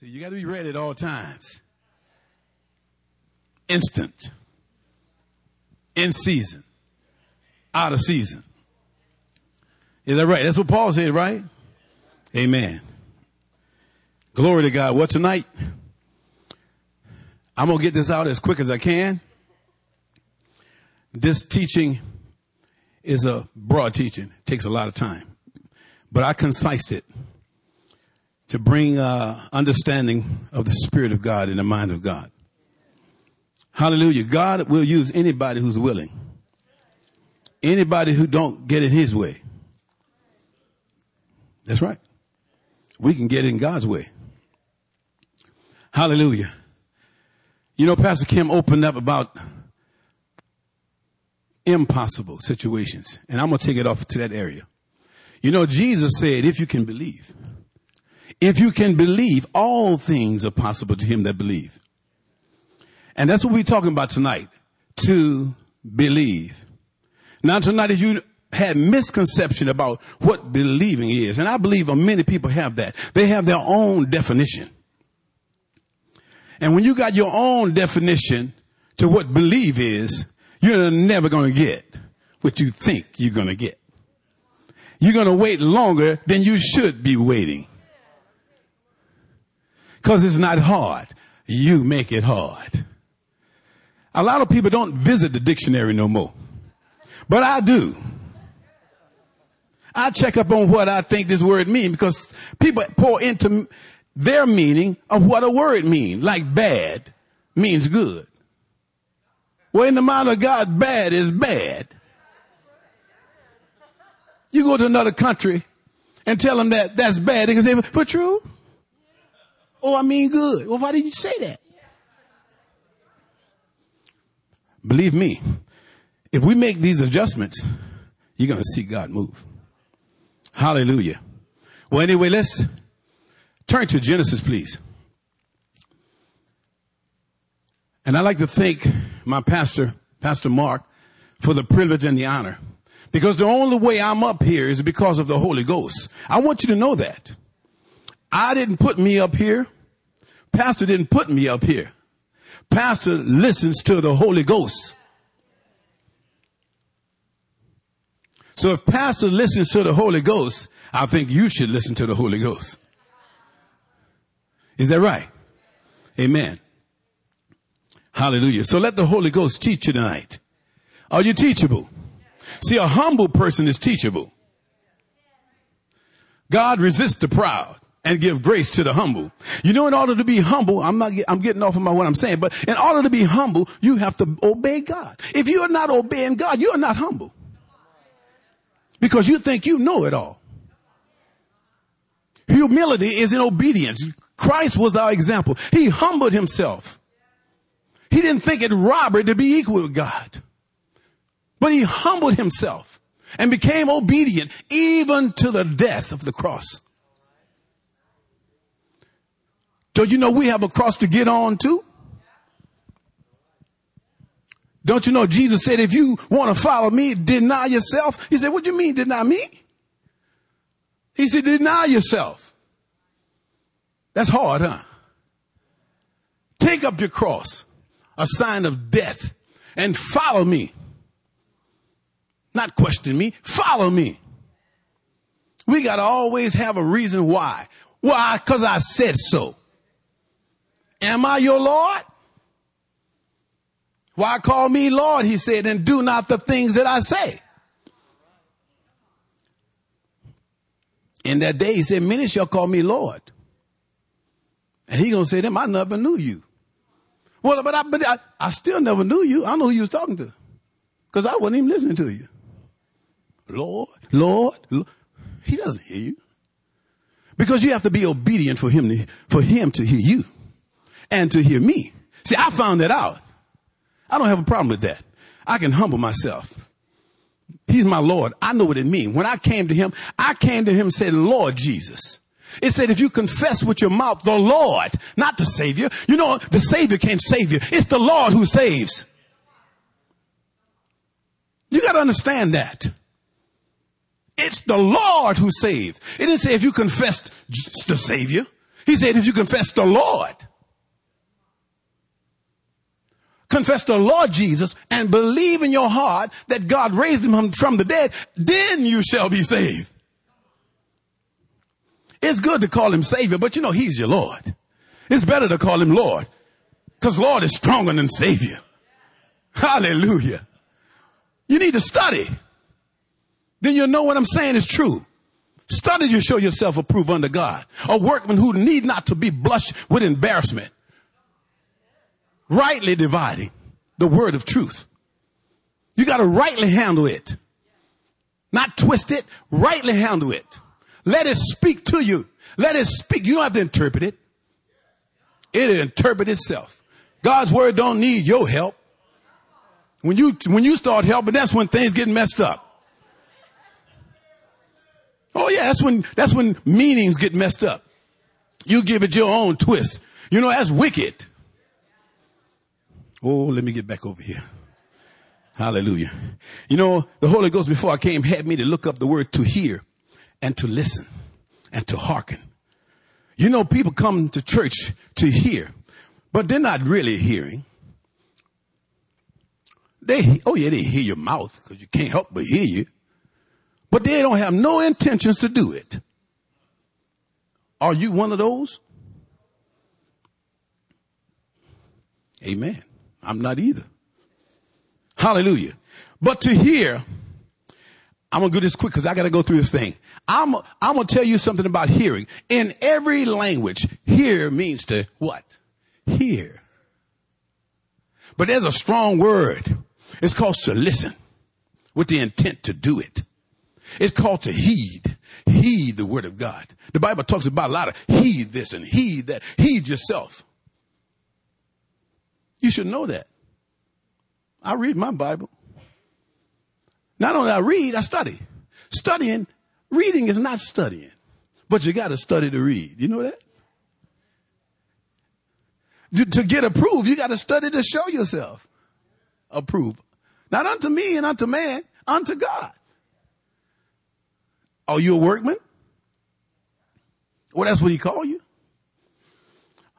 See, you got to be ready at all times. Instant. In season. Out of season. Is that right? That's what Paul said, right? Amen. Glory to God. Well, tonight, I'm going to get this out as quick as I can. This teaching is a broad teaching. It takes a lot of time. But I concised it to bring uh, understanding of the Spirit of God in the mind of God. Hallelujah. God will use anybody who's willing. Anybody who don't get in his way. That's right. We can get in God's way. Hallelujah. You know, Pastor Kim opened up about impossible situations, and I'm going to take it off to that area. You know, Jesus said, if you can believe, if you can believe, all things are possible to him that believe. And that's what we're talking about tonight. To believe. Now tonight, if you had misconception about what believing is, and I believe many people have that. They have their own definition. And when you got your own definition to what believe is, you're never going to get what you think you're going to get. You're going to wait longer than you should be waiting. Cause it's not hard. You make it hard. A lot of people don't visit the dictionary no more. But I do. I check up on what I think this word means because people pour into their meaning of what a word means. Like bad means good. Well, in the mind of God, bad is bad. You go to another country and tell them that that's bad. They can say, but true. Oh, I mean good. Well, why did you say that? Believe me, if we make these adjustments, you're going to see God move. Hallelujah. Well, anyway, let's turn to Genesis, please. And I'd like to thank my pastor, Pastor Mark, for the privilege and the honor. Because the only way I'm up here is because of the Holy Ghost. I want you to know that. I didn't put me up here. Pastor didn't put me up here. Pastor listens to the Holy Ghost. So if pastor listens to the Holy Ghost, I think you should listen to the Holy Ghost. Is that right? Amen. Hallelujah. So let the Holy Ghost teach you tonight. Are you teachable? See, a humble person is teachable. God resists the proud and give grace to the humble. You know, in order to be humble, I'm not, I'm getting off of my, what I'm saying, but in order to be humble, you have to obey God. If you are not obeying God, you are not humble. Because you think you know it all. Humility is in obedience. Christ was our example. He humbled himself. He didn't think it robbery to be equal with God. But he humbled himself and became obedient even to the death of the cross. Don't you know we have a cross to get on to? Don't you know Jesus said, if you want to follow me, deny yourself. He said, what do you mean deny me? He said, deny yourself. That's hard, huh? Take up your cross, a sign of death, and follow me. Not question me, follow me. We got to always have a reason why. Why? Because I said so. Am I your Lord? Why call me Lord? He said, and do not the things that I say. In that day, he said, many shall call me Lord. And he gonna say them, I never knew you. Well, but I, but I, I still never knew you. I know who you was talking to. Cause I wasn't even listening to you. Lord, Lord, Lord. He doesn't hear you. Because you have to be obedient for him to, for him to hear you and to hear me. See, I found that out. I don't have a problem with that. I can humble myself. He's my Lord. I know what it means. When I came to him, I came to him and said, Lord Jesus. It said, if you confess with your mouth the Lord, not the Savior, you know, the Savior can't save you. It's the Lord who saves. You got to understand that. It's the Lord who saves. It didn't say if you confessed the Savior. He said, if you confess the Lord, confess the Lord Jesus and believe in your heart that God raised him from the dead, then you shall be saved. It's good to call him Savior, but you know, he's your Lord. It's better to call him Lord because Lord is stronger than Savior. Hallelujah. You need to study. Then you'll know what I'm saying is true. Study to show yourself approved unto God. A workman who need not to be blushed with embarrassment. Rightly dividing the word of truth. You got to rightly handle it. Not twist it, rightly handle it. Let it speak to you. Let it speak. You don't have to interpret it. It'll interpret itself. God's word don't need your help. When you, when you start helping, that's when things get messed up. Oh yeah, that's when, that's when meanings get messed up. You give it your own twist. You know, that's wicked. Oh, let me get back over here. Hallelujah. You know, the Holy Ghost before I came had me to look up the word to hear and to listen and to hearken. You know, people come to church to hear, but they're not really hearing. They, oh yeah, they hear your mouth because you can't help but hear you, but they don't have no intentions to do it. Are you one of those? Amen. I'm not either. Hallelujah. But to hear I'm gonna do this quick because I gotta go through this thing. I'm, I'm gonna tell you something about hearing. In every language, hear means to what? Hear. But there's a strong word. It's called to listen with the intent to do it. It's called to heed. Heed the word of God. The Bible talks about a lot of heed this and heed that. Heed yourself. You should know that. I read my Bible. Not only I read, I study. Studying, reading is not studying, but you got to study to read. You know that? To get approved, you got to study to show yourself approved. Not unto me and unto man, unto God. Are you a workman? Well, that's what he called you.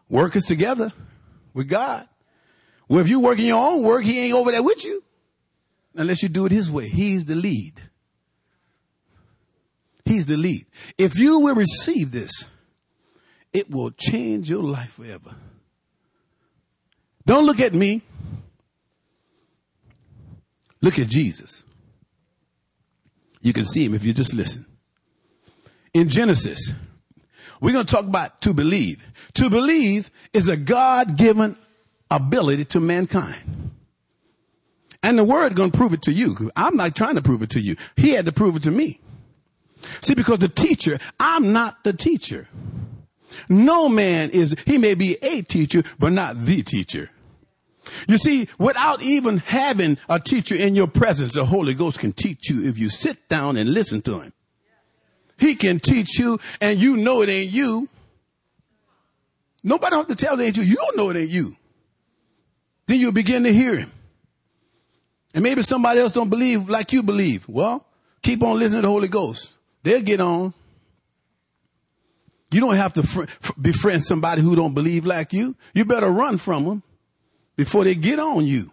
Workers together with God. Well, if you're working your own work, he ain't over there with you unless you do it his way. He's the lead. He's the lead. If you will receive this, it will change your life forever. Don't look at me. Look at Jesus. You can see him if you just listen. In Genesis, we're going to talk about to believe. To believe is a God given ability to mankind. And the word to prove it to you. I'm not trying to prove it to you. He had to prove it to me. See, because the teacher, I'm not the teacher. No man is, he may be a teacher, but not the teacher. You see, without even having a teacher in your presence, the Holy Ghost can teach you if you sit down and listen to him. He can teach you and you know it ain't you. Nobody have to tell it ain't you. You don't know it ain't you. Then you'll begin to hear him. And maybe somebody else don't believe like you believe. Well, keep on listening to the Holy Ghost. They'll get on. You don't have to fr- befriend somebody who don't believe like you. You better run from them before they get on you.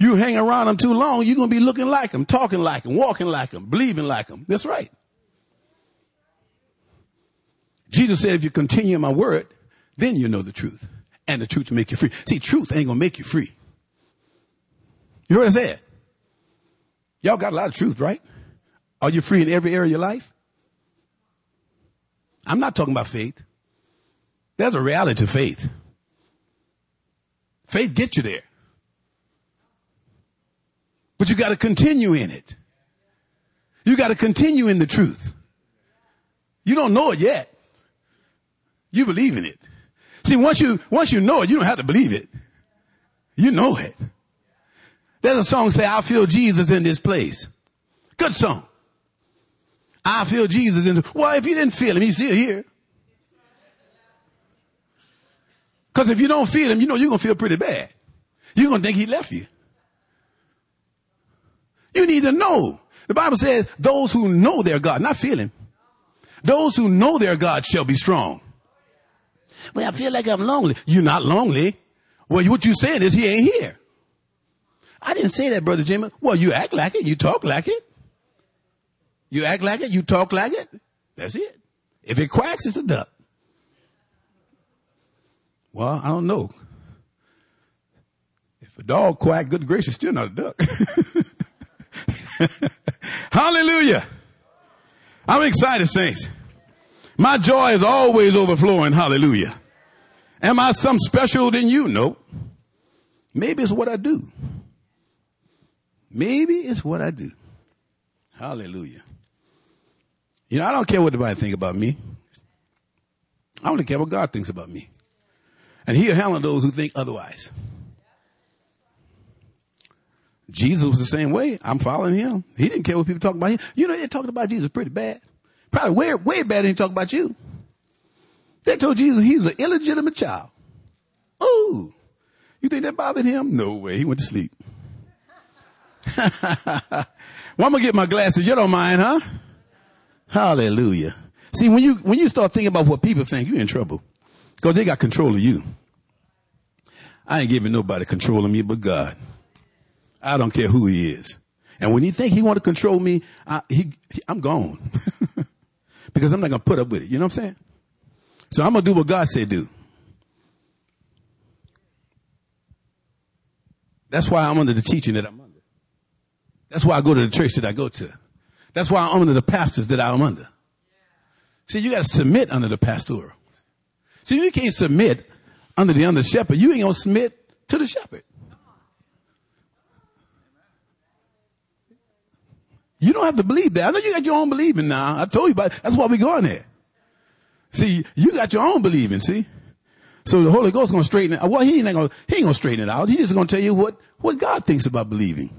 You hang around them too long, you're going to be looking like them, talking like them, walking like them, believing like them. That's right. Jesus said, if you continue in my word, then you know the truth. And the truth will make you free. See, truth ain't to make you free. You know what I said? Y'all got a lot of truth, right? Are you free in every area of your life? I'm not talking about faith. There's a reality to faith. Faith gets you there. But you got to continue in it. You got to continue in the truth. You don't know it yet. You believe in it. See, once you, once you know it, you don't have to believe it. You know it. There's a song say, I feel Jesus in this place. Good song. I feel Jesus in this. Well, if you didn't feel him, he's still here. Cause if you don't feel him, you know you're going to feel pretty bad. You're going to think he left you. You need to know. The Bible says those who know their God, not feel him. Those who know their God shall be strong. Well, I feel like I'm lonely. You're not lonely. Well, what you're saying is he ain't here. I didn't say that, Brother Jimmy. Well, you act like it. You talk like it. You act like it. You talk like it. That's it. If it quacks, it's a duck. Well, I don't know. If a dog quack, good gracious, still not a duck. Hallelujah. I'm excited, saints. My joy is always overflowing. Hallelujah. Am I some special than you? No. Maybe it's what I do. Maybe it's what I do. Hallelujah. You know, I don't care what anybody think about me. I only care what God thinks about me. And he'll handle those who think otherwise. Jesus was the same way. I'm following him. He didn't care what people talk about him. You know, they're talking about Jesus pretty bad. Probably way, way better than talk about you. They told Jesus he was an illegitimate child. Oh, you think that bothered him? No way. He went to sleep. well, I'm gonna get my glasses. You don't mind, huh? Hallelujah. See, when you when you start thinking about what people think, you're in trouble because they got control of you. I ain't giving nobody control of me but God. I don't care who he is. And when you think he want to control me, I, he, he, I'm gone. because I'm not going to put up with it. You know what I'm saying? So I'm going to do what God said do. That's why I'm under the teaching that I'm under. That's why I go to the church that I go to. That's why I'm under the pastors that I'm under. See, you got to submit under the pastoral. See, you can't submit under the under shepherd. You ain't going to submit to the shepherd. You don't have to believe that. I know you got your own believing now. I told you about it. That's why we're going there. See, you got your own believing, see? So the Holy Ghost is gonna straighten it. Well, he ain't gonna, he ain't gonna straighten it out. He's just gonna tell you what, what God thinks about believing.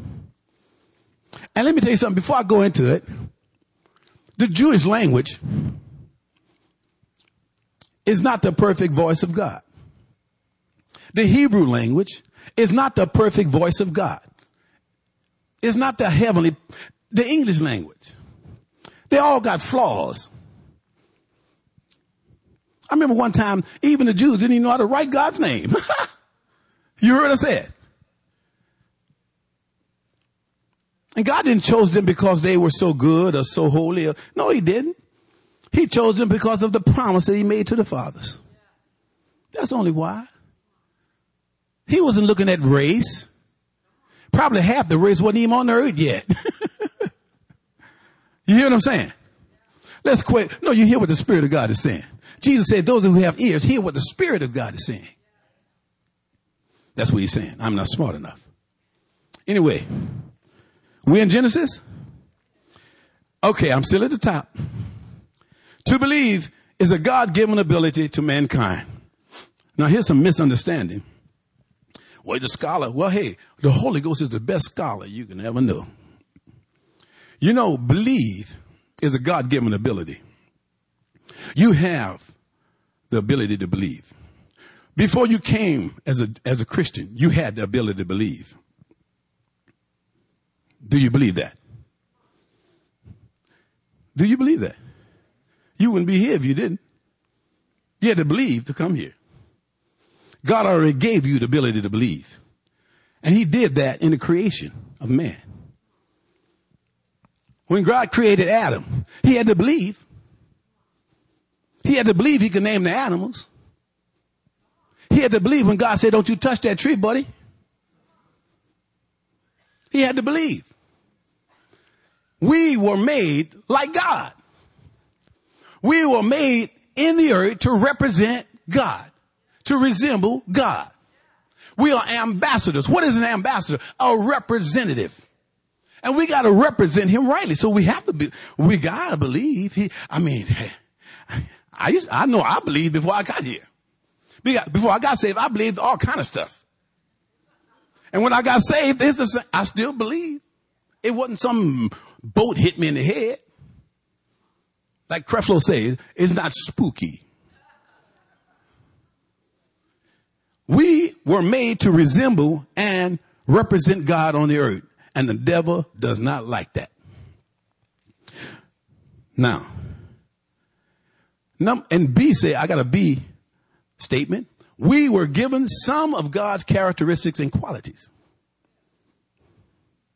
And let me tell you something before I go into it. The Jewish language is not the perfect voice of God. The Hebrew language is not the perfect voice of God. It's not the heavenly, the English language. They all got flaws. I remember one time, even the Jews didn't even know how to write God's name. you heard us say it. And God didn't choose them because they were so good or so holy. Or, no, he didn't. He chose them because of the promise that he made to the fathers. That's only why. He wasn't looking at race. Probably half the race wasn't even on the earth yet. you hear what I'm saying? Let's quit. No, you hear what the Spirit of God is saying. Jesus said, those who have ears hear what the Spirit of God is saying. That's what he's saying. I'm not smart enough. Anyway, we're in Genesis? Okay, I'm still at the top. To believe is a God given ability to mankind. Now, here's some misunderstanding. Well, the scholar, well, hey, the Holy Ghost is the best scholar you can ever know. You know, believe is a God given ability. You have the ability to believe. Before you came as a, as a Christian, you had the ability to believe. Do you believe that? Do you believe that? You wouldn't be here if you didn't. You had to believe to come here. God already gave you the ability to believe. And he did that in the creation of man. When God created Adam, he had to believe. He had to believe he could name the animals. He had to believe when God said, don't you touch that tree, buddy. He had to believe. We were made like God. We were made in the earth to represent God, to resemble God. We are ambassadors. What is an ambassador? A representative. And we got to represent him rightly. So we have to be, we got to believe he, I mean, I used, I know I believed before I got here. Before I got saved, I believed all kind of stuff. And when I got saved, it's the same, I still believe. It wasn't some boat hit me in the head. Like Creflo says, it's not spooky. We were made to resemble and represent God on the earth. And the devil does not like that. Now, and B say, I got a B statement. We were given some of God's characteristics and qualities.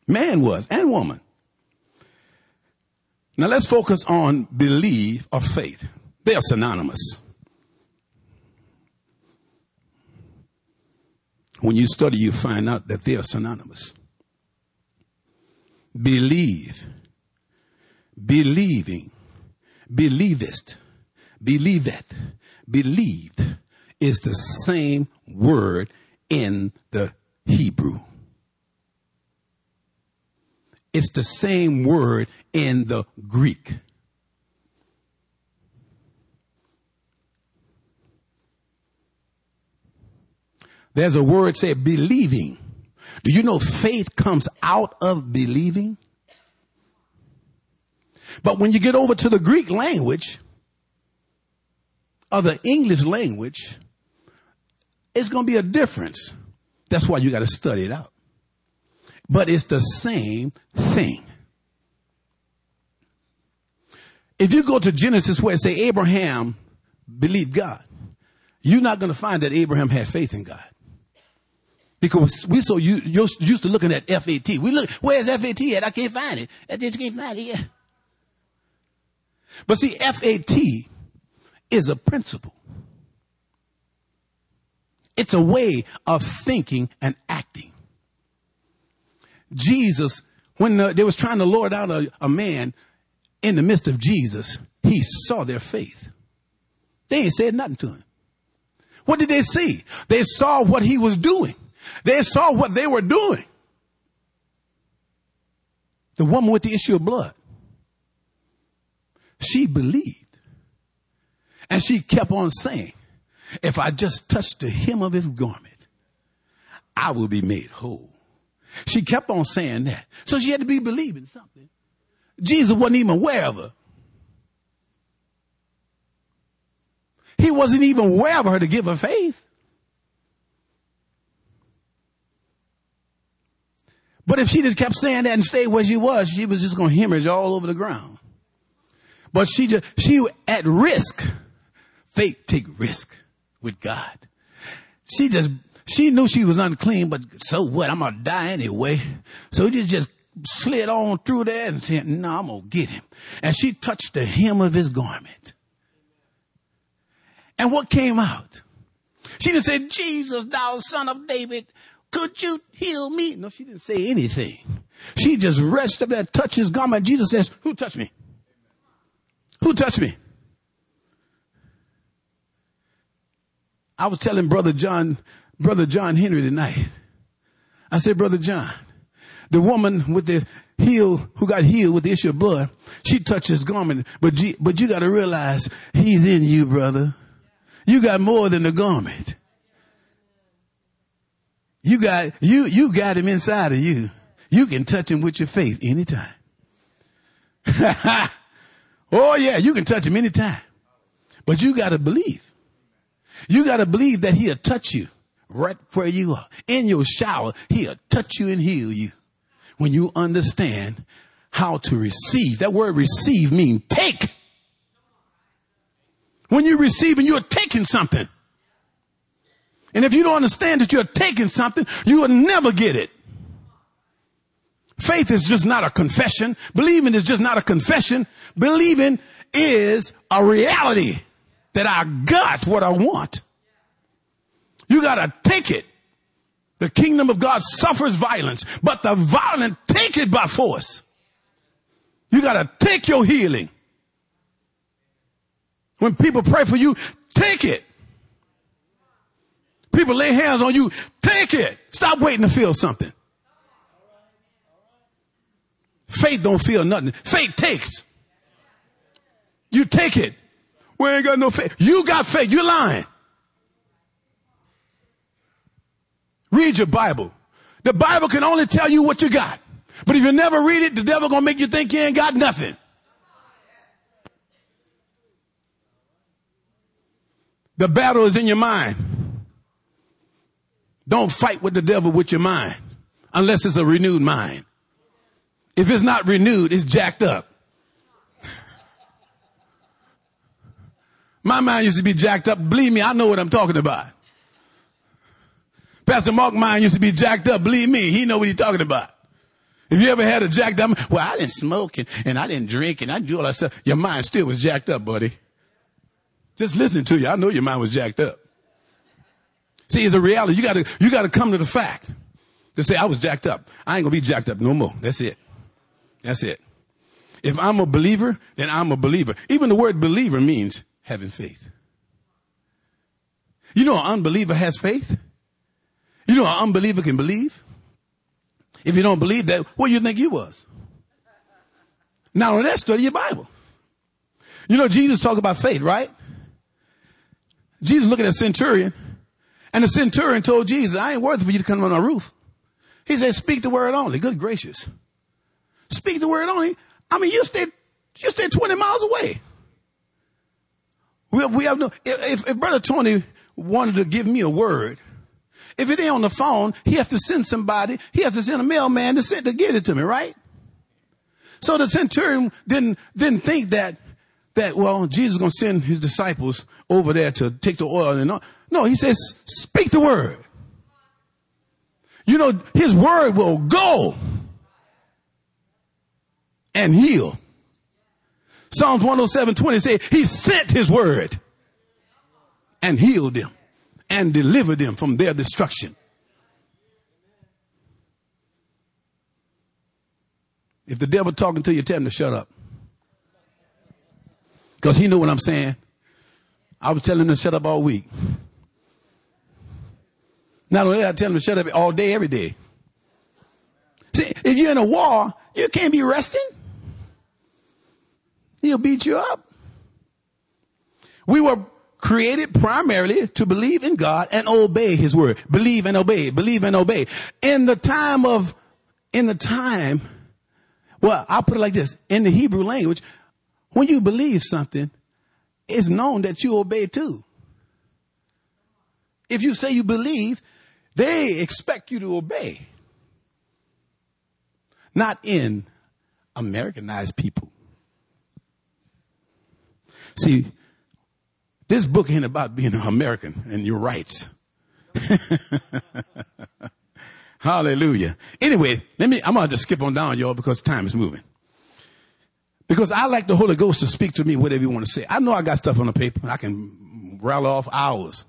Man was and woman. Now let's focus on believe or faith. They are synonymous. When you study, you find out that they are synonymous. Believe, believing, believest, believeth, believed is the same word in the Hebrew. It's the same word in the Greek. There's a word said believing. Do you know faith comes out of believing? But when you get over to the Greek language or the English language, it's going to be a difference. That's why you got to study it out. But it's the same thing. If you go to Genesis where it say Abraham believed God, you're not going to find that Abraham had faith in God. Because we're so used, used to looking at FAT. We look, where's FAT at? I can't find it. I just can't find it. But see, FAT is a principle. It's a way of thinking and acting. Jesus, when the, they was trying to lord out a, a man in the midst of Jesus, he saw their faith. They ain't said nothing to him. What did they see? They saw what he was doing. They saw what they were doing. The woman with the issue of blood. She believed. And she kept on saying, if I just touch the hem of his garment, I will be made whole. She kept on saying that. So she had to be believing something. Jesus wasn't even aware of her. He wasn't even aware of her to give her faith. But if she just kept saying that and stayed where she was, she was just going to hemorrhage all over the ground. But she just, she at risk. Faith take risk with God. She just, she knew she was unclean, but so what? I'm going to die anyway. So he just slid on through there and said, no, I'm going to get him. And she touched the hem of his garment. And what came out? She just said, Jesus, thou son of David, could you heal me? No, she didn't say anything. She just reached up there, touched his garment. Jesus says, who touched me? Who touched me? I was telling Brother John, Brother John Henry tonight. I said, Brother John, the woman with the heel, who got healed with the issue of blood, she touched his garment, but, but you got to realize he's in you, brother. You got more than the garment. You got, you, you got him inside of you. You can touch him with your faith anytime. oh yeah, you can touch him anytime. But you got to believe. You got to believe that he'll touch you right where you are. In your shower, he'll touch you and heal you. When you understand how to receive. That word receive means take. When you receive and you're taking something. And if you don't understand that you're taking something, you will never get it. Faith is just not a confession. Believing is just not a confession. Believing is a reality that I got what I want. You gotta take it. The kingdom of God suffers violence, but the violent take it by force. You gotta take your healing. When people pray for you, take it. People lay hands on you, take it. Stop waiting to feel something. Faith don't feel nothing. Faith takes. You take it. We ain't got no faith. You got faith. You're lying. Read your Bible. The Bible can only tell you what you got. But if you never read it, the devil gonna make you think you ain't got nothing. The battle is in your mind. Don't fight with the devil with your mind unless it's a renewed mind. If it's not renewed, it's jacked up. My mind used to be jacked up. Believe me, I know what I'm talking about. Pastor Mark mind used to be jacked up. Believe me, he know what he's talking about. If you ever had a jacked up, well, I didn't smoke and, and I didn't drink and I do all that stuff. Your mind still was jacked up, buddy. Just listen to you. I know your mind was jacked up. See, it's a reality. You gotta, you gotta come to the fact to say, I was jacked up. I ain't gonna be jacked up no more. That's it. That's it. If I'm a believer, then I'm a believer. Even the word believer means having faith. You know, an unbeliever has faith. You know, an unbeliever can believe. If you don't believe that, what do you think you was? Not only that, study your Bible. You know, Jesus talked about faith, right? Jesus looked at centurion, and the centurion told Jesus, I ain't worthy for you to come on my roof. He said, speak the word only. Good gracious. Speak the word only. I mean, you stay, you stay 20 miles away. We have, we have no, if, if Brother Tony wanted to give me a word, if it ain't on the phone, he has to send somebody, he has to send a mailman to send, to get it to me, right? So the centurion didn't, didn't think that, that, well, Jesus is going to send his disciples over there to take the oil and all. No, he says, speak the word. You know, his word will go and heal. Psalms 107 20 say he sent his word and healed them and delivered them from their destruction. If the devil talking to you, tell him to shut up. Because he knew what I'm saying. I was telling him to shut up all week. Not only that, I tell them to shut up all day, every day. See, if you're in a war, you can't be resting. He'll beat you up. We were created primarily to believe in God and obey his word. Believe and obey, believe and obey. In the time of, in the time, well, I'll put it like this. In the Hebrew language, when you believe something, it's known that you obey too. If you say you believe, they expect you to obey. Not in Americanized people. See, this book ain't about being an American and your rights. Hallelujah. Anyway, let me, I'm going to just skip on down, y'all, because time is moving. Because I like the Holy Ghost to speak to me whatever you want to say. I know I got stuff on the paper I can rattle off hours.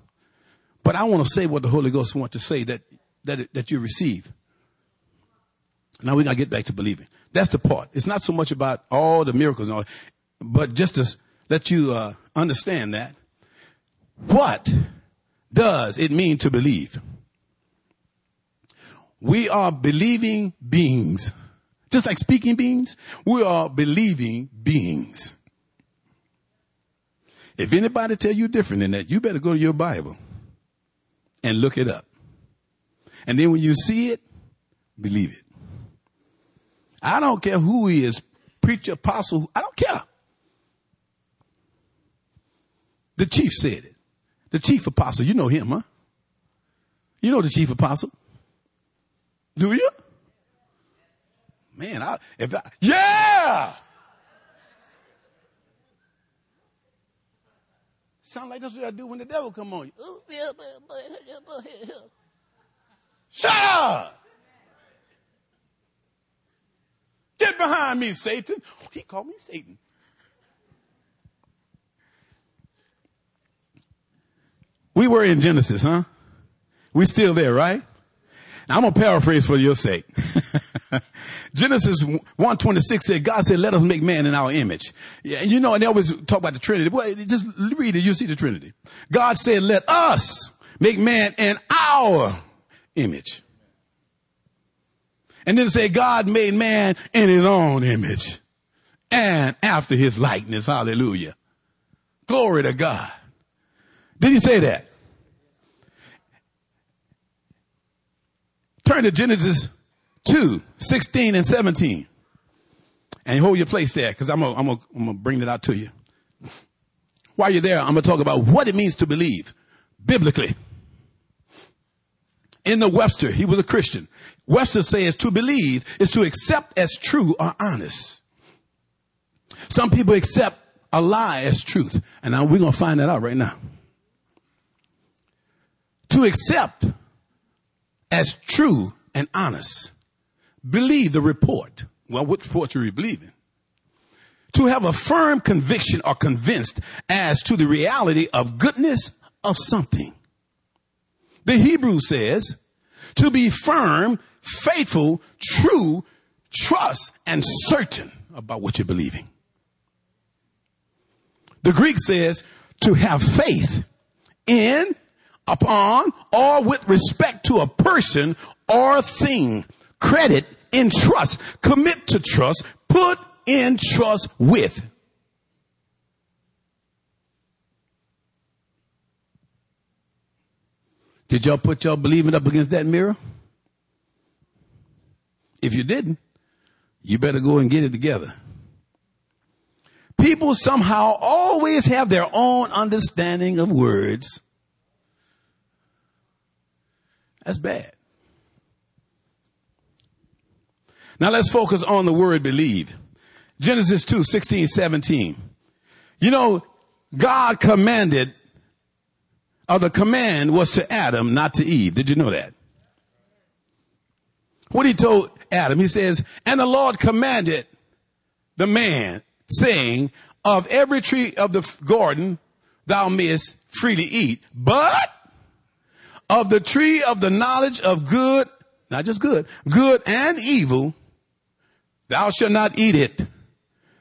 But I want to say what the Holy Ghost wants to say that, that, that you receive. Now we got to get back to believing. That's the part. It's not so much about all the miracles and all, but just to let you uh, understand that what does it mean to believe? We are believing beings. Just like speaking beings, we are believing beings. If anybody tell you different than that, you better go to your Bible and look it up. And then when you see it, believe it. I don't care who he is, preacher, apostle, I don't care. The chief said it. The chief apostle, you know him, huh? You know the chief apostle? Do you? Man, I, if I, yeah! Sound like that's what I do when the devil come on you. Shut up! Get behind me, Satan. He called me Satan. We were in Genesis, huh? We still there, right? Now, I'm going to paraphrase for your sake. Genesis 126 said, God said, let us make man in our image. Yeah, and you know, and they always talk about the Trinity. Well, just read it, you see the Trinity. God said, let us make man in our image. And then say God made man in his own image and after his likeness. Hallelujah. Glory to God. Did he say that? Turn to Genesis 2, 16 and 17. And hold your place there because I'm going to bring it out to you. While you're there, I'm going to talk about what it means to believe biblically. In the Webster, he was a Christian. Webster says to believe is to accept as true or honest. Some people accept a lie as truth. And now we're going to find that out right now. To accept as true and honest. Believe the report. Well, what report are you believing? To have a firm conviction or convinced as to the reality of goodness of something. The Hebrew says to be firm, faithful, true, trust, and certain about what you're believing. The Greek says to have faith in, upon, or with respect to a person or thing. Credit in trust. Commit to trust. Put in trust with. Did y'all put y'all believing up against that mirror? If you didn't, you better go and get it together. People somehow always have their own understanding of words. That's bad. Now let's focus on the word believe. Genesis 2, 16, 17. You know, God commanded or the command was to Adam, not to Eve. Did you know that? What he told Adam, he says, and the Lord commanded the man, saying, of every tree of the garden thou mayest freely eat, but of the tree of the knowledge of good, not just good, good and evil, thou shalt not eat it.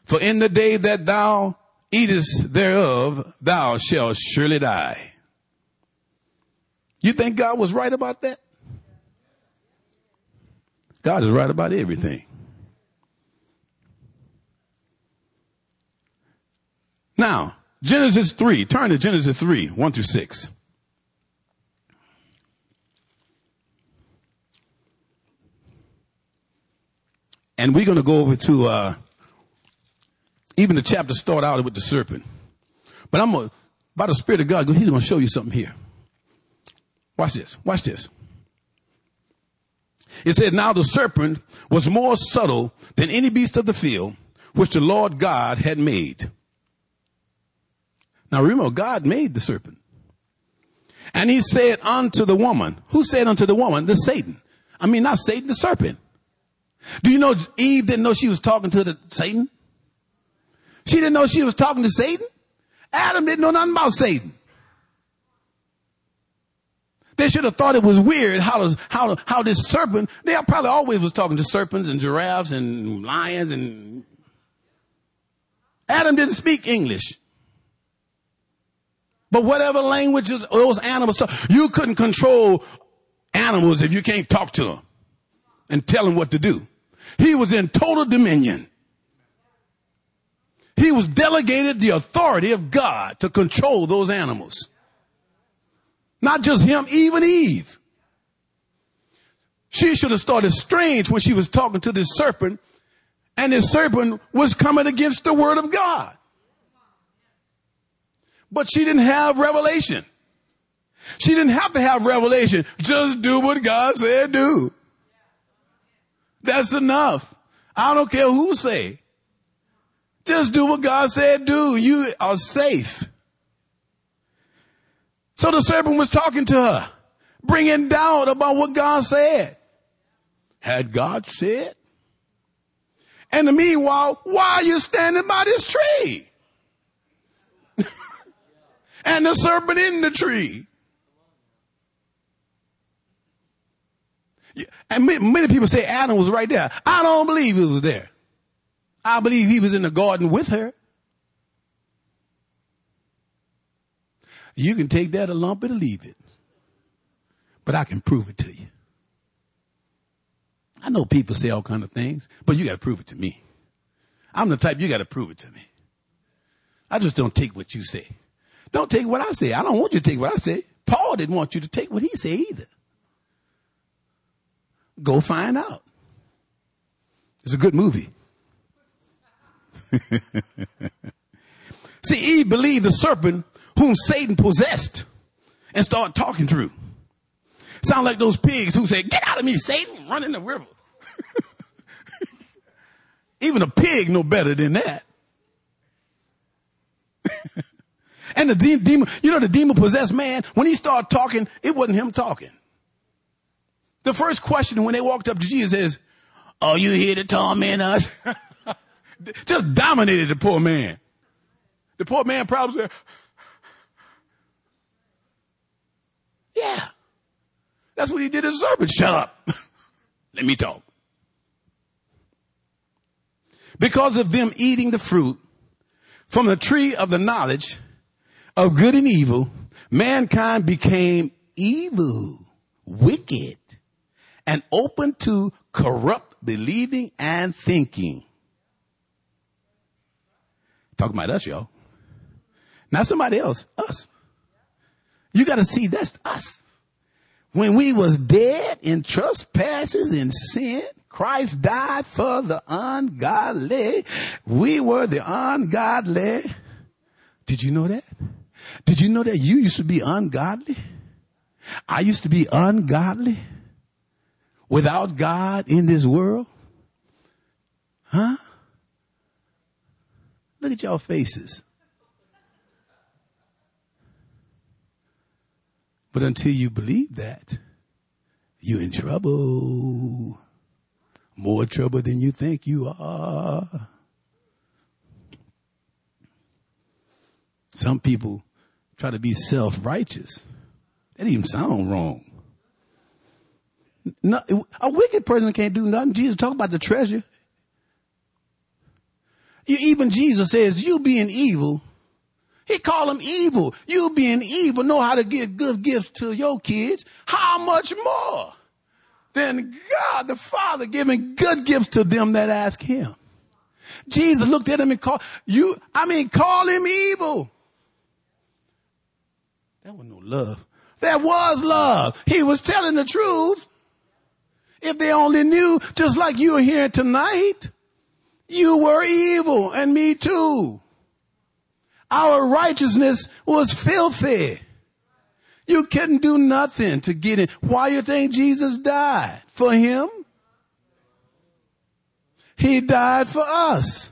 For in the day that thou eatest thereof, thou shalt surely die. You think God was right about that? God is right about everything. Now, Genesis 3, turn to Genesis 3, 1 through 6. And we're going to go over to, uh, even the chapter start out with the serpent. But I'm going to, by the Spirit of God, He's going to show you something here. Watch this. Watch this. It said, Now the serpent was more subtle than any beast of the field which the Lord God had made. Now remember, God made the serpent. And he said unto the woman, who said unto the woman? The Satan. I mean, not Satan, the serpent. Do you know Eve didn't know she was talking to the Satan? She didn't know she was talking to Satan. Adam didn't know nothing about Satan. They should have thought it was weird how how, how this serpent, they probably always was talking to serpents and giraffes and lions and Adam didn't speak English. But whatever languages those animals talk, you couldn't control animals if you can't talk to them and tell them what to do. He was in total dominion. He was delegated the authority of God to control those animals. Not just him, even Eve. She should have started strange when she was talking to this serpent, and this serpent was coming against the word of God. But she didn't have revelation. She didn't have to have revelation. Just do what God said do. That's enough. I don't care who say. Just do what God said do. You are safe. So the serpent was talking to her, bringing doubt about what God said. Had God said? And the meanwhile, why are you standing by this tree? and the serpent in the tree. And many people say Adam was right there. I don't believe he was there. I believe he was in the garden with her. You can take that a lump and leave it. But I can prove it to you. I know people say all kind of things, but you got to prove it to me. I'm the type you got to prove it to me. I just don't take what you say. Don't take what I say. I don't want you to take what I say. Paul didn't want you to take what he said either. Go find out. It's a good movie. See, Eve believed the serpent whom Satan possessed and started talking through. Sound like those pigs who say, get out of me, Satan, run in the river. Even a pig know better than that. and the de- demon, you know, the demon possessed man, when he started talking, it wasn't him talking. The first question when they walked up to Jesus is, are you here to torment us? Just dominated the poor man. The poor man probably said, yeah. That's what he did to the serpent. Shut up. Let me talk. Because of them eating the fruit from the tree of the knowledge of good and evil, mankind became evil, wicked, and open to corrupt believing and thinking. Talking about us, y'all. Not somebody else, us. You got to see that's us. When we was dead in trespasses and sin, Christ died for the ungodly. We were the ungodly. Did you know that? Did you know that you used to be ungodly? I used to be ungodly without God in this world? Huh? Look at y'all faces. But until you believe that, you're in trouble. More trouble than you think you are. Some people try to be self-righteous. That even sound wrong. No, a wicked person can't do nothing. Jesus talk about the treasure. Even Jesus says, you being evil, he called them evil. You being evil know how to give good gifts to your kids. How much more than God the Father giving good gifts to them that ask him? Jesus looked at him and called you, I mean, call him evil. That was no love. That was love. He was telling the truth. If they only knew, just like you are here tonight, you were evil and me too. Our righteousness was filthy. You couldn't do nothing to get in. Why you think Jesus died? For him? He died for us.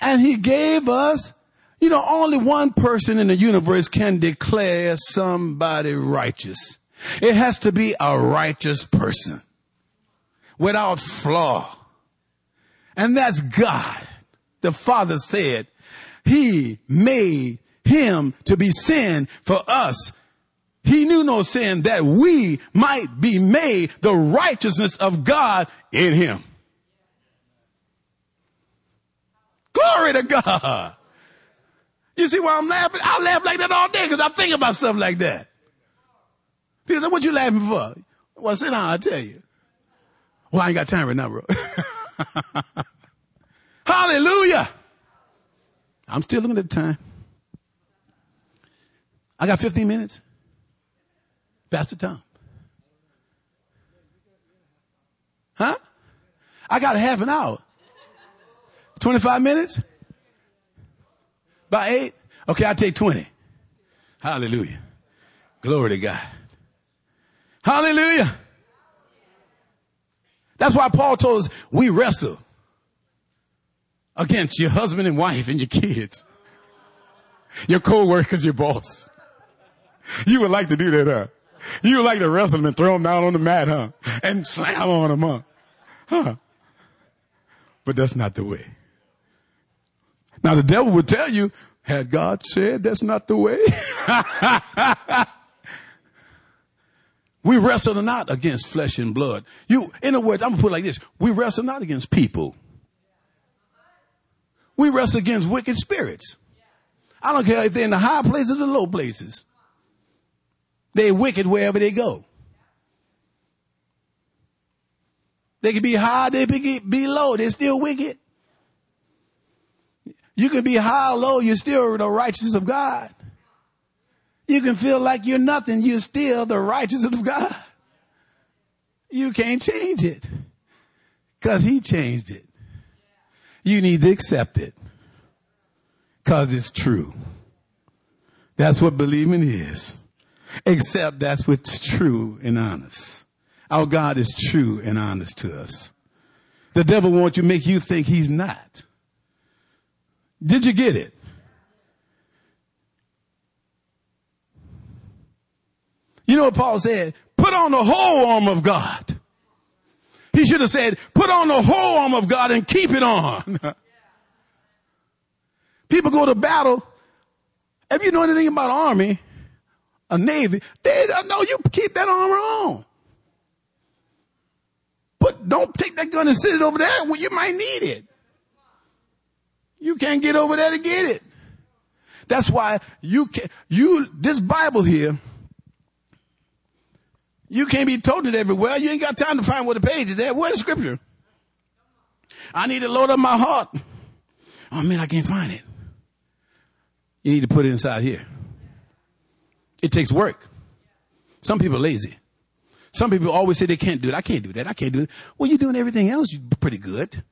And he gave us, you know, only one person in the universe can declare somebody righteous. It has to be a righteous person without flaw. And that's God. The Father said, he made him to be sin for us. He knew no sin that we might be made the righteousness of God in him. Glory to God. You see why I'm laughing? I laugh like that all day because I think about stuff like that. People say, what you laughing for? Well, sit down, I'll tell you. Well, I ain't got time right now, bro. Hallelujah. I'm still looking at the time. I got 15 minutes. Pastor Tom. Huh? I got half an hour. 25 minutes? About eight? Okay, I'll take 20. Hallelujah. Glory to God. Hallelujah. That's why Paul told us we wrestle against your husband and wife and your kids, your co-workers, your boss. You would like to do that, huh? You would like to wrestle them and throw them down on the mat, huh? And slam on them, huh? Huh? But that's not the way. Now the devil would tell you, had God said that's not the way? we wrestle not against flesh and blood. You, in other words, I'm gonna put it like this. We wrestle not against people. We wrestle against wicked spirits. I don't care if they're in the high places or the low places. They're wicked wherever they go. They can be high, they can be low, they're still wicked. You can be high or low, you're still the righteousness of God. You can feel like you're nothing, you're still the righteousness of God. You can't change it because he changed it. You need to accept it because it's true. That's what believing is. Except that's what's true and honest. Our God is true and honest to us. The devil wants to make you think he's not. Did you get it? You know what Paul said? Put on the whole armor of God. He should have said, put on the whole armor of God and keep it on. People go to battle. If you know anything about army, a navy, they know you keep that armor on. But don't take that gun and sit it over there when you might need it. You can't get over there to get it. That's why you can you this Bible here you can't be told it everywhere. You ain't got time to find where the page is at. Where's the scripture? I need to load up my heart. Oh man, I can't find it. You need to put it inside here. It takes work. Some people are lazy. Some people always say they can't do it. I can't do that. I can't do it. Well, you're doing everything else you're pretty good.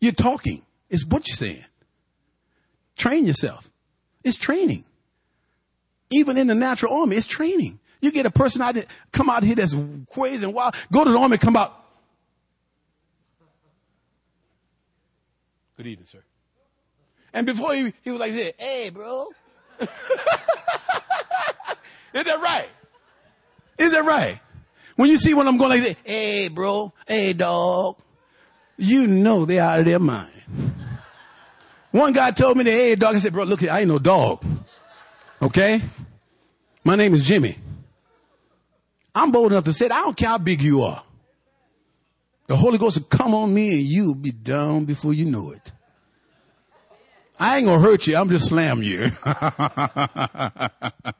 You're talking. It's what you're saying. Train yourself. It's training. Even in the natural army, it's training. You get a person out there, come out here that's crazy and wild, go to the army, come out. Good evening, sir. And before he, he was like, hey, bro. Is that right? Is that right? When you see when I'm going like hey, bro, hey, dog, you know they're out of their mind. One guy told me that, hey, dog, I said, bro, look, I ain't no dog. Okay? My name is Jimmy. I'm bold enough to say, I don't care how big you are. The Holy Ghost will come on me and you'll be down before you know it. I ain't gonna hurt you. I'm just slam you.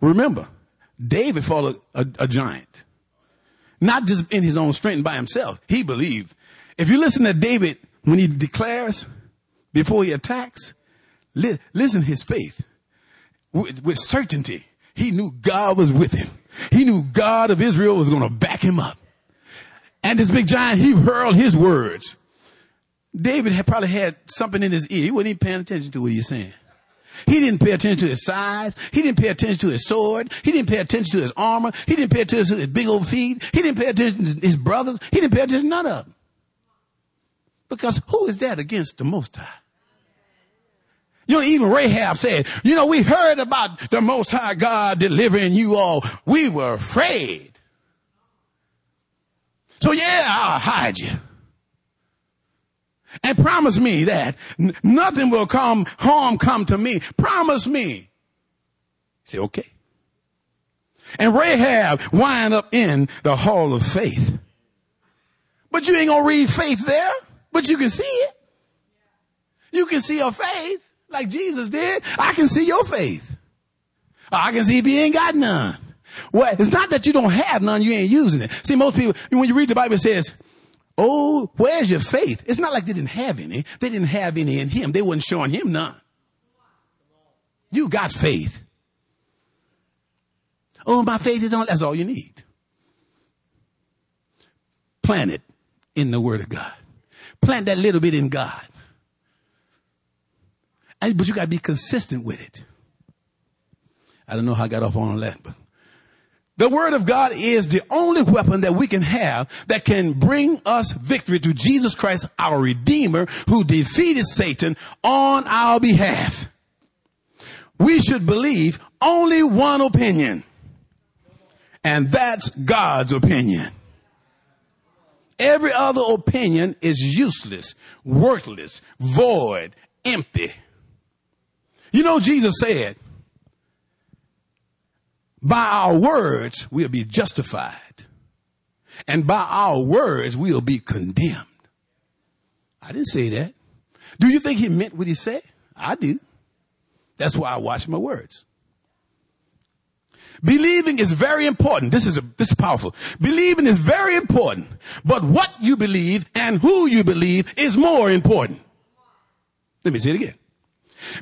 Remember, David fought a, a, a, giant. Not just in his own strength by himself. He believed. If you listen to David when he declares before he attacks, li- listen his faith with, with certainty. He knew God was with him. He knew God of Israel was going to back him up. And this big giant, he hurled his words. David had probably had something in his ear. He wasn't even paying attention to what he was saying. He didn't pay attention to his size. He didn't pay attention to his sword. He didn't pay attention to his armor. He didn't pay attention to his big old feet. He didn't pay attention to his brothers. He didn't pay attention to none of them. Because who is that against the Most High? You know, even Rahab said, you know, we heard about the Most High God delivering you all. We were afraid. So yeah, I'll hide you. And promise me that nothing will come, harm come to me. Promise me. Say, okay. And Rahab wind up in the hall of faith. But you ain't gonna read faith there, but you can see it. You can see her faith like Jesus did. I can see your faith. Uh, I can see if you ain't got none. Well, it's not that you don't have none, you ain't using it. See, most people, when you read the Bible, it says, Oh, where's your faith? It's not like they didn't have any. They didn't have any in him. They wasn't showing him none. You got faith. Oh, my faith is on, that's all you need. Plant it in the word of God. Plant that little bit in God. And, but you got to be consistent with it. I don't know how I got off on that, but the word of God is the only weapon that we can have that can bring us victory to Jesus Christ, our Redeemer, who defeated Satan on our behalf. We should believe only one opinion, and that's God's opinion. Every other opinion is useless, worthless, void, empty. You know, Jesus said, by our words, we'll be justified. And by our words, we'll be condemned. I didn't say that. Do you think he meant what he said? I do. That's why I watch my words. Believing is very important. This is a, this is powerful. Believing is very important, but what you believe and who you believe is more important. Let me say it again.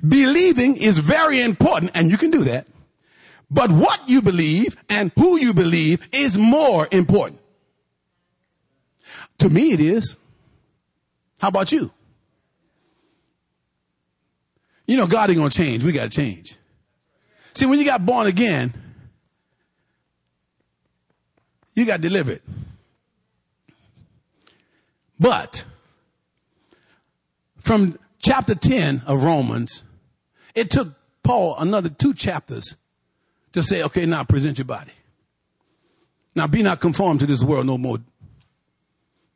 Believing is very important, and you can do that. But what you believe and who you believe is more important. To me, it is. How about you? You know, God ain't gonna change. We gotta change. See, when you got born again, you got delivered. But from chapter 10 of Romans, it took Paul another two chapters to say, okay, now present your body. Now be not conformed to this world no more.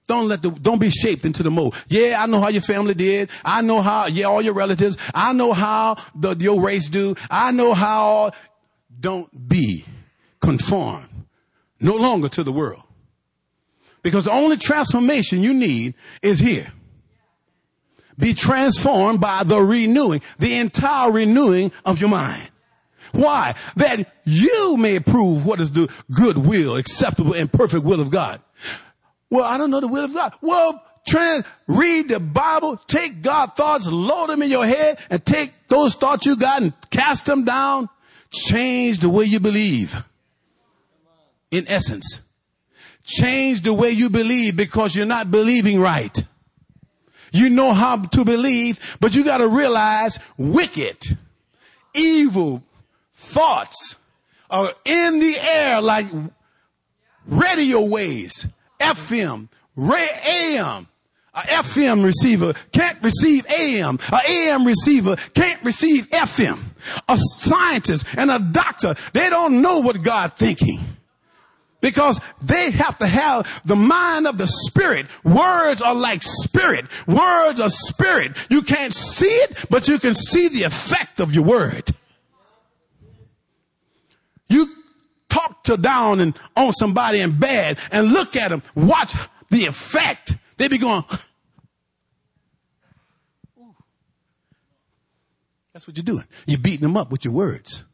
Don't let the, don't be shaped into the mold. Yeah, I know how your family did. I know how, yeah, all your relatives. I know how the, your race do. I know how, don't be conformed no longer to the world. Because the only transformation you need is here. Be transformed by the renewing, the entire renewing of your mind. Why? That you may prove what is the good will, acceptable and perfect will of God. Well, I don't know the will of God. Well, trans, read the Bible, take God thoughts, load them in your head, and take those thoughts you got and cast them down. Change the way you believe. In essence, change the way you believe because you're not believing right. You know how to believe, but you got to realize wicked, evil thoughts are in the air like radio waves, FM, AM. A FM receiver can't receive AM. A AM receiver can't receive FM. A scientist and a doctor, they don't know what God's thinking because they have to have the mind of the spirit. Words are like spirit. Words are spirit. You can't see it, but you can see the effect of your word. You talk to down and on somebody in bed and look at them, watch the effect. They be going, That's what you're doing. You're beating them up with your words.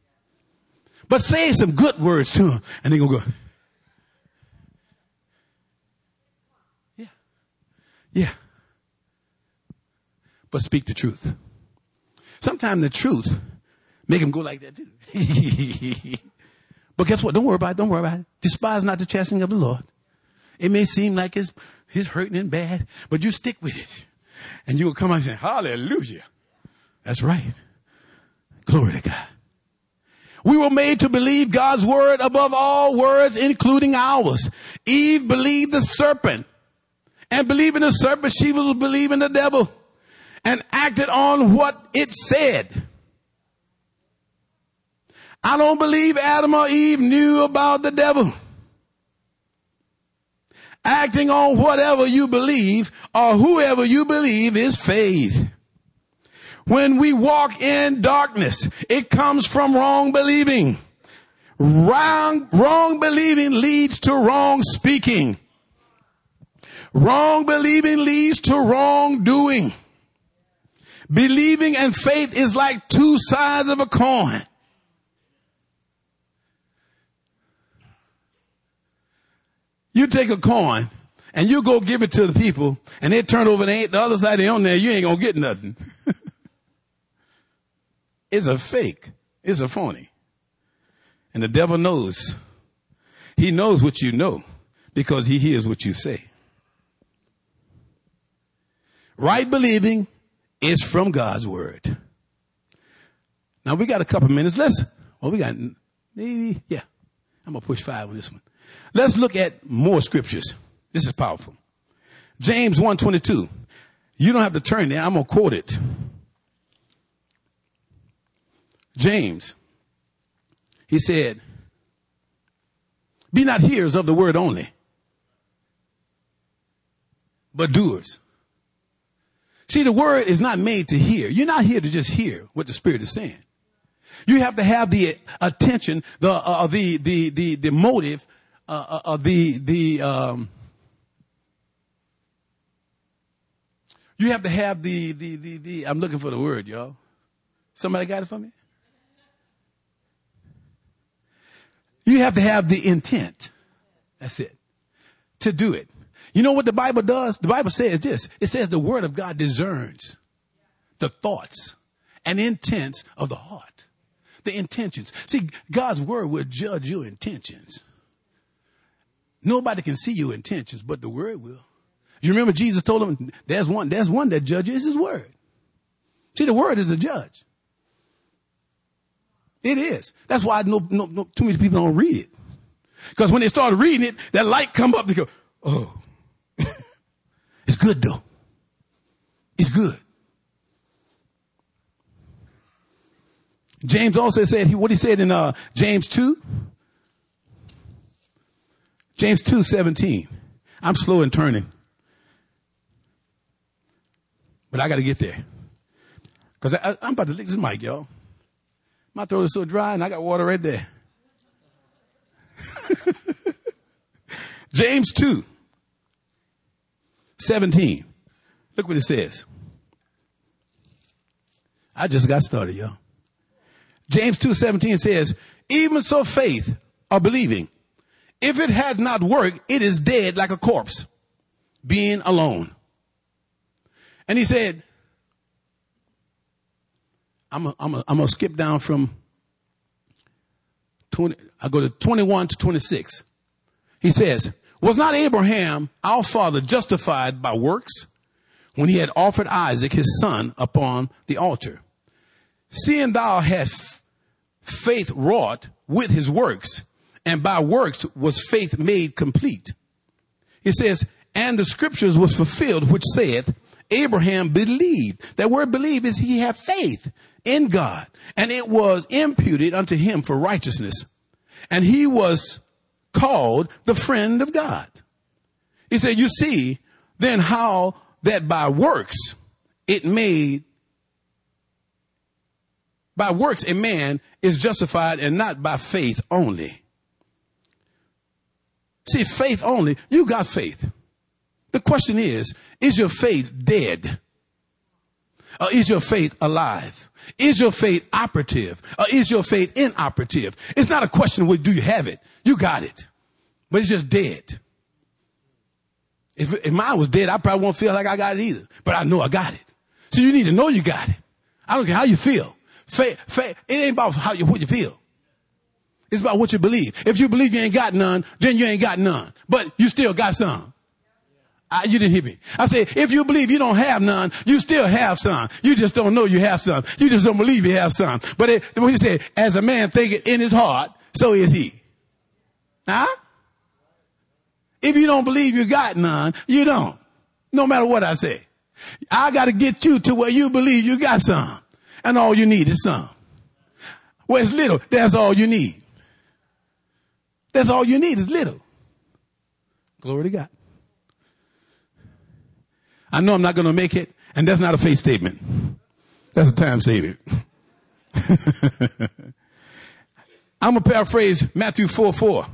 But say some good words to them and they're going to go, Yeah. But speak the truth. Sometimes the truth make them go like that too. but guess what? Don't worry about it. Don't worry about it. Despise not the chastening of the Lord. It may seem like it's, it's hurting and bad, but you stick with it. And you will come out and say, hallelujah. That's right. Glory to God. We were made to believe God's word above all words, including ours. Eve believed the serpent and believing the serpent, she was believing the devil and acted on what it said. I don't believe Adam or Eve knew about the devil. Acting on whatever you believe or whoever you believe is faith. When we walk in darkness, it comes from wrong believing. Wrong, wrong believing leads to wrong speaking. Wrong believing leads to wrong doing. Believing and faith is like two sides of a coin. You take a coin and you go give it to the people and they turn over and the other side they on there, you ain't gonna get nothing. it's a fake. It's a phony. And the devil knows. He knows what you know because he hears what you say. Right believing is from God's word. Now we got a couple minutes. Let's, well, we got maybe, yeah, I'm going to push five on this one. Let's look at more scriptures. This is powerful. James 122. You don't have to turn there. I'm going to quote it. James, he said, be not hearers of the word only, but doers. See, the word is not made to hear. You're not here to just hear what the Spirit is saying. You have to have the attention, the uh, uh the the the the motive, uh, uh, uh, the the um, you have to have the, the the the. I'm looking for the word, y'all. Somebody got it for me. You have to have the intent. That's it. To do it. You know what the Bible does? The Bible says this. It says the word of God discerns the thoughts and intents of the heart. The intentions. See, God's word will judge your intentions. Nobody can see your intentions, but the word will. You remember Jesus told him, there's one, there's one that judges his word. See, the word is a judge. It is. That's why no, no, no, too many people don't read it. Because when they start reading it, that light come up, they go, oh, it's good though. It's good. James also said, he, what he said in uh, James 2, James 2, 17. I'm slow in turning. But I got to get there. Because I'm about to lick this mic, y'all. My throat is so dry and I got water right there. James 2, 17. Look what it says. I just got started, y'all. James 2:17 says, even so faith or believing, if it has not worked, it is dead like a corpse, being alone. And he said, I'm going to skip down from 20, I go to 21 to 26. He says, was not Abraham, our father, justified by works when he had offered Isaac, his son, upon the altar? Seeing thou hast faith wrought with his works, and by works was faith made complete. He says, and the scriptures was fulfilled, which saith, Abraham believed. That word believe is he had faith in God, and it was imputed unto him for righteousness. And he was called the friend of God. He said, you see then how that by works it made by works a man is justified and not by faith only. See, faith only, you got faith. The question is, is your faith dead? Or is your faith alive? Is your faith operative? Or is your faith inoperative? It's not a question of do you have it? You got it. But it's just dead. If, if mine was dead, I probably won't feel like I got it either. But I know I got it. So you need to know you got it. I don't care how you feel. Faith, faith, it ain't about how you, what you feel. It's about what you believe. If you believe you ain't got none, then you ain't got none. But you still got some. I, you didn't hear me. I said, if you believe you don't have none, you still have some. You just don't know you have some. You just don't believe you have some. But it, when he said, as a man thinketh in his heart, so is he. Huh? If you don't believe you got none, you don't. No matter what I say. I got to get you to where you believe you got some. And all you need is some. Where it's little, that's all you need. That's all you need is little. Glory to God. I know I'm not going to make it, and that's not a faith statement. That's a time statement. I'm going to paraphrase Matthew 4 4.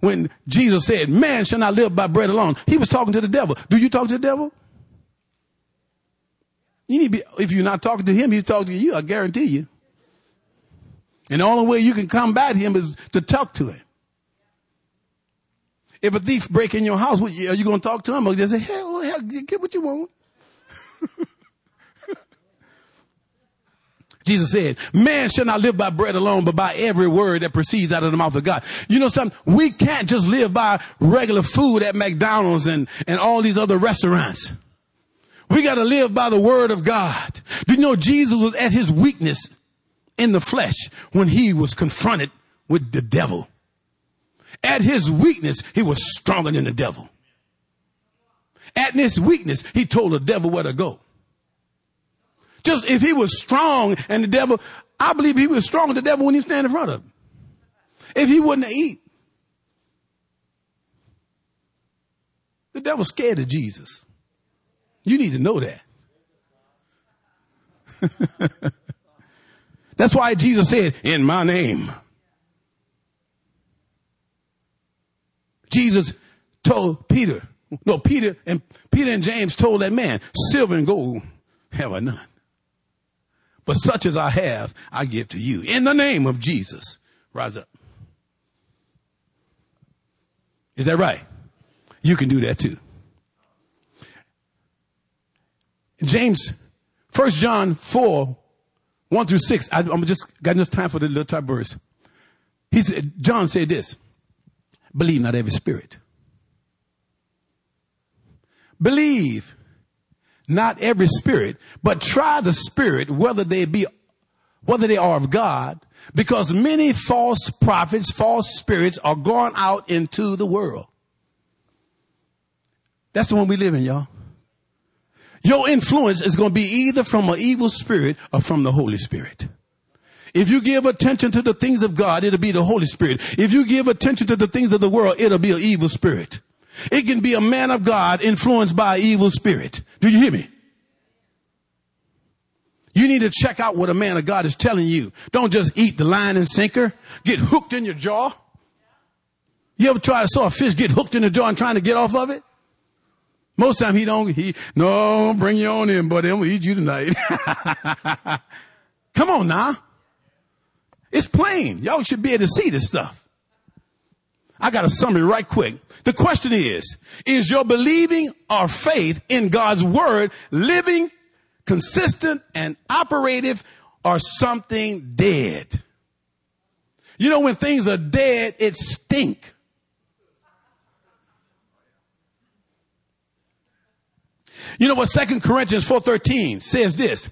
When Jesus said, Man shall not live by bread alone, he was talking to the devil. Do you talk to the devil? You need to be, if you're not talking to him, he's talking to you, I guarantee you. And the only way you can combat him is to talk to him. If a thief break in your house, are you going to talk to him or just say, hey, well, hell, get what you want? Jesus said, man shall not live by bread alone, but by every word that proceeds out of the mouth of God. You know something? We can't just live by regular food at McDonald's and, and all these other restaurants. We got to live by the word of God. Do you know Jesus was at his weakness in the flesh when he was confronted with the devil? At his weakness, he was stronger than the devil. At his weakness, he told the devil where to go. Just if he was strong and the devil, I believe he was strong, the devil when he stand in front of him. If he wouldn't eat. The devil's scared of Jesus. You need to know that. That's why Jesus said, in my name. Jesus told Peter, no, Peter and Peter and James told that man, silver and gold have I none. But such as I have, I give to you. In the name of Jesus, rise up. Is that right? You can do that too. James, First John 4, 1 through 6. I, am just got enough time for the little type verse. He said, John said this, believe not every spirit. Believe not every spirit, but try the spirit whether they be, whether they are of God, because many false prophets, false spirits are gone out into the world. That's the one we live in, y'all. Your influence is going to be either from an evil spirit or from the Holy Spirit. If you give attention to the things of God, it'll be the Holy Spirit. If you give attention to the things of the world, it'll be an evil spirit. It can be a man of God influenced by an evil spirit. Do you hear me? You need to check out what a man of God is telling you. Don't just eat the line and sinker. Get hooked in your jaw. You ever try to saw a fish get hooked in the jaw and trying to get off of it? Most time he don't, he, no, bring you on in, buddy. I'm gonna eat you tonight. Come on now. It's plain. Y'all should be able to see this stuff. I got a summary right quick. The question is, is your believing or faith in God's word living, consistent, and operative or something dead? You know, when things are dead, it stink. You know what Second Corinthians 4.13 says this.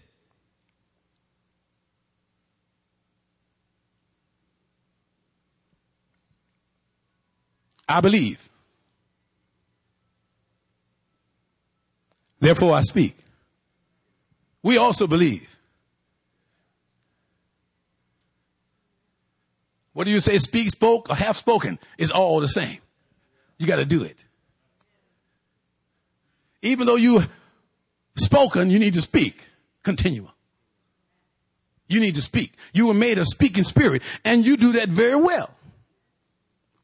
I believe. Therefore I speak. We also believe. What do you say? Speak, spoke, or have spoken is all the same. You got to do it. Even though you spoken, you need to speak. Continue. You need to speak. You were made a speaking spirit, and you do that very well.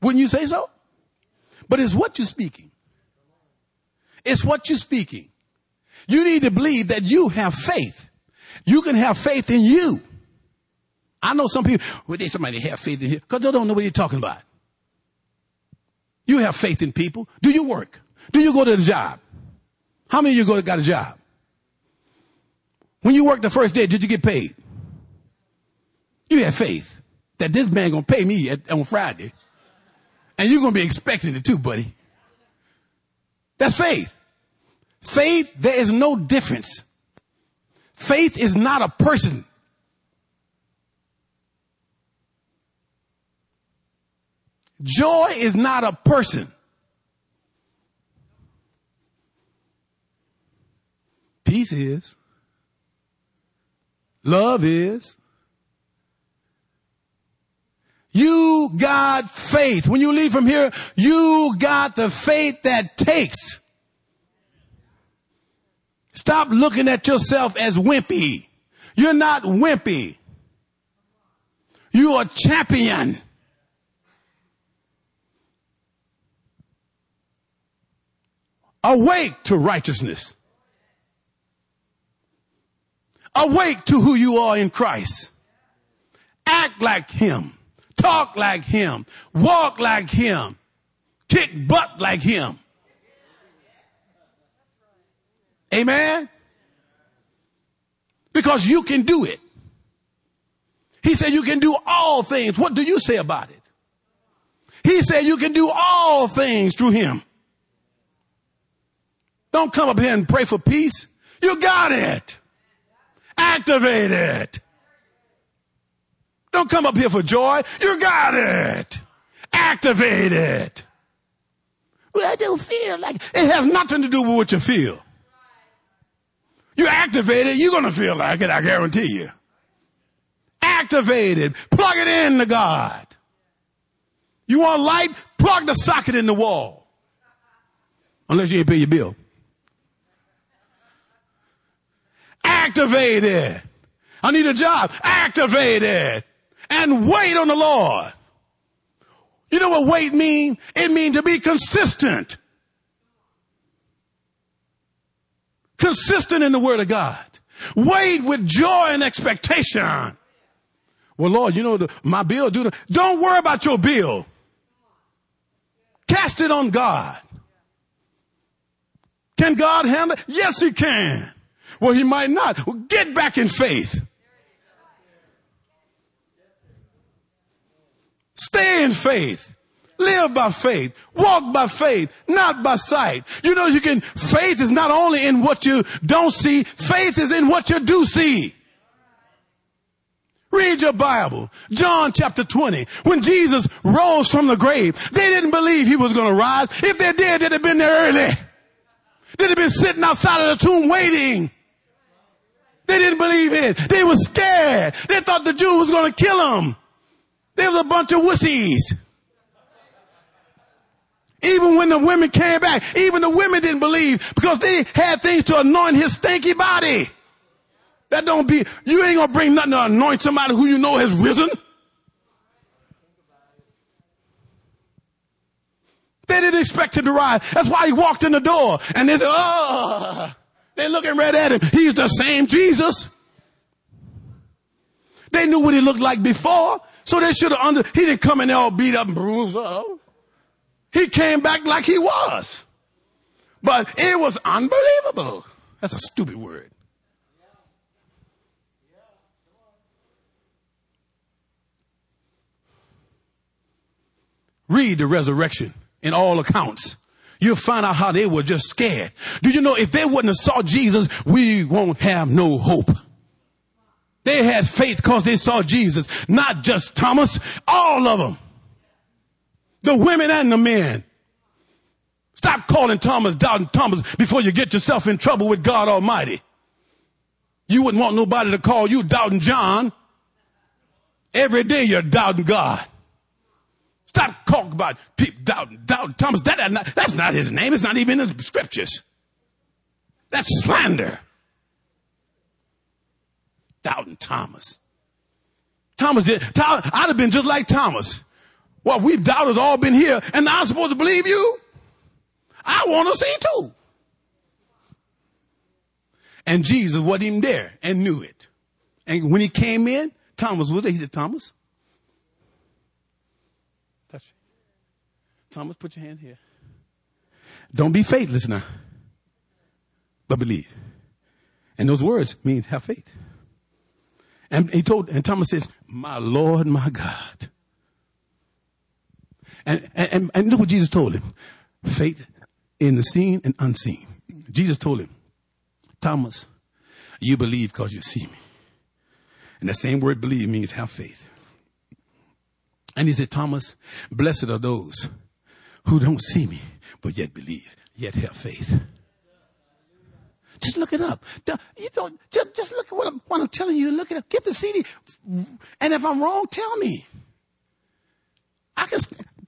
Wouldn't you say so? But it's what you're speaking. It's what you're speaking. You need to believe that you have faith. You can have faith in you. I know some people, well, they somebody have faith in here because they don't know what you're talking about. You have faith in people. Do you work? Do you go to the job? How many of you go got a job? When you worked the first day, did you get paid? You have faith that this man gonna pay me at, on Friday. And you're going to be expecting it too, buddy. That's faith. Faith, there is no difference. Faith is not a person. Joy is not a person. Peace is. Love is. You got faith. When you leave from here, you got the faith that takes. Stop looking at yourself as wimpy. You're not wimpy. You are champion. Awake to righteousness. Awake to who you are in Christ. Act like Him talk like him, walk like him, kick butt like him. Amen? Because you can do it. He said you can do all things. What do you say about it? He said you can do all things through him. Don't come up here and pray for peace. You got it. Activate it. Don't come up here for joy. You got it. Activate it. Well, I don't feel like it has nothing to do with what you feel. You activate it, you're going to feel like it, I guarantee you. Activate it. Plug it in to God. You want light? Plug the socket in the wall. Unless you ain't pay your bill. Activate it. I need a job. Activate it and wait on the Lord. You know what wait mean? It means to be consistent. Consistent in the word of God. Wait with joy and expectation. Well, Lord, you know, the, my bill due. Don't worry about your bill. Cast it on God. Can God handle it? Yes, he can. Well, he might not. Well, get back in faith. Stay in faith. Live by faith. Walk by faith, not by sight. You know, you can, faith is not only in what you don't see, faith is in what you do see. Read your Bible. John chapter 20. When Jesus rose from the grave, they didn't believe he was going to rise. If they did, they'd have been there early. They'd have been sitting outside of the tomb waiting. They didn't believe it. They were scared. They thought the Jew was going to kill them. They was a bunch of wussies. Even when the women came back, even the women didn't believe because they had things to anoint his stinky body. That don't be, you ain't gonna bring nothing to anoint somebody who you know has risen. They didn't expect him to rise. That's why he walked in the door and they said, oh, they're looking right at him. He's the same Jesus. They knew what he looked like before, so they should have under, he didn't come in there all beat up and bruised up. He came back like he was. But it was unbelievable. That's a stupid word. Read the resurrection in all accounts. You'll find out how they were just scared. Do you know if they wouldn't have saw Jesus, we won't have no hope. They had faith because they saw Jesus, not just Thomas, all of them. The women and the men. Stop calling Thomas doubting Thomas before you get yourself in trouble with God Almighty. You wouldn't want nobody to call you doubting John. Every day you're doubting God. Stop talking about people doubting, doubting Thomas. That, that's not his name. It's not even in the scriptures. That's slander. Doubting Thomas. Thomas did. I'd have been just like Thomas. Well, we've doubters all been here, and now I'm supposed to believe you? I want to see too. And Jesus wasn't even there and knew it. And when he came in, Thomas was there. He said, Thomas, touch. Me. Thomas, put your hand here. Don't be faithless now, but believe. And those words mean have faith. And he told, and Thomas says, my Lord, my God. And, and, and look what Jesus told him. Faith in the seen and unseen. Jesus told him, Thomas, you believe because you see me. And that same word believe means have faith. And he said, Thomas, blessed are those who don't see me, but yet believe, yet have faith. Just look it up. You don't, just, just look at what I'm, what I'm telling you. Look it up. Get the CD. And if I'm wrong, tell me. I can,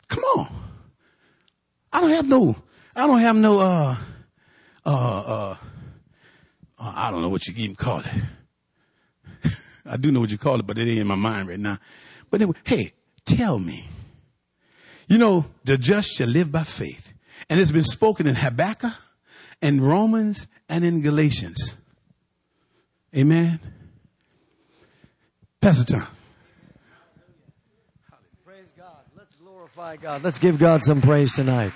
come on. I don't have no, I don't have no, uh, uh, uh, uh I don't know what you even call it. I do know what you call it, but it ain't in my mind right now. But anyway, hey, tell me. You know, the just shall live by faith. And it's been spoken in Habakkuk and Romans and in Galatians. Amen. Pastor Tom. Praise God. Let's glorify God. Let's give God some praise tonight.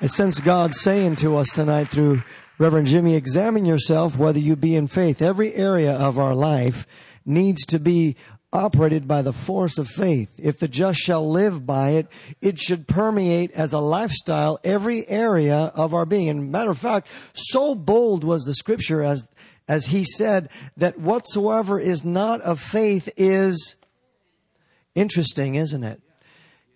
I sense God saying to us tonight through Reverend Jimmy, examine yourself whether you be in faith. Every area of our life needs to be operated by the force of faith. If the just shall live by it, it should permeate as a lifestyle every area of our being. And matter of fact, so bold was the scripture as, as he said that whatsoever is not of faith is interesting, isn't it?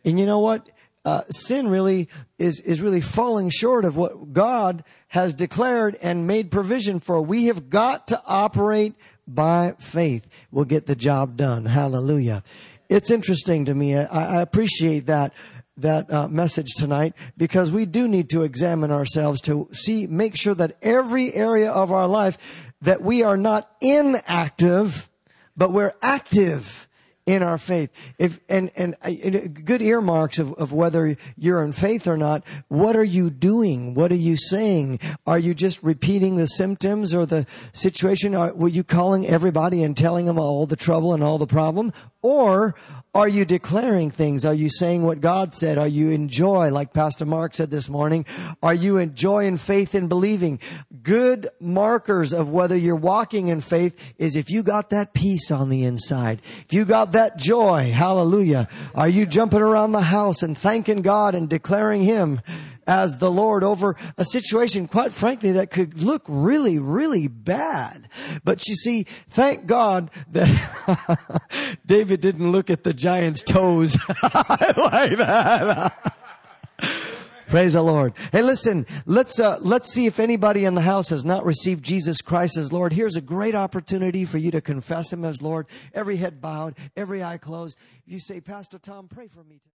And you know what? Uh, sin really is is really falling short of what God has declared and made provision for. We have got to operate by faith will get the job done. Hallelujah. It's interesting to me. I, I appreciate that that uh, message tonight because we do need to examine ourselves to see make sure that every area of our life that we are not inactive but we're active in our faith. If and and, and good earmarks of, of whether you're in faith or not. What are you doing? What are you saying? Are you just repeating the symptoms or the situation? Are, were you calling everybody and telling them all the trouble and all the problem, or are you declaring things? Are you saying what God said? Are you in joy, like Pastor Mark said this morning? Are you in joy and faith in believing? Good markers of whether you're walking in faith is if you got that peace on the inside. If you got that joy, hallelujah. Are you jumping around the house and thanking God and declaring Him as the Lord over a situation, quite frankly, that could look really, really bad. But you see, thank God that David didn't look at the giant's toes like that. Praise the Lord. Hey, listen, let's, uh, let's see if anybody in the house has not received Jesus Christ as Lord. Here's a great opportunity for you to confess Him as Lord. Every head bowed, every eye closed. You say, Pastor Tom, pray for me.